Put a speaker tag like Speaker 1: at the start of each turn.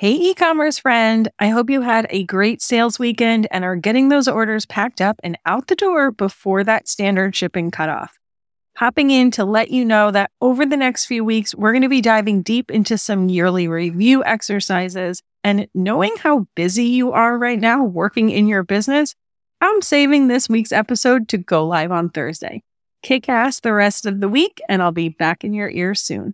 Speaker 1: Hey, e commerce friend. I hope you had a great sales weekend and are getting those orders packed up and out the door before that standard shipping cutoff. Hopping in to let you know that over the next few weeks, we're going to be diving deep into some yearly review exercises. And knowing how busy you are right now working in your business, I'm saving this week's episode to go live on Thursday. Kick ass the rest of the week, and I'll be back in your ear soon.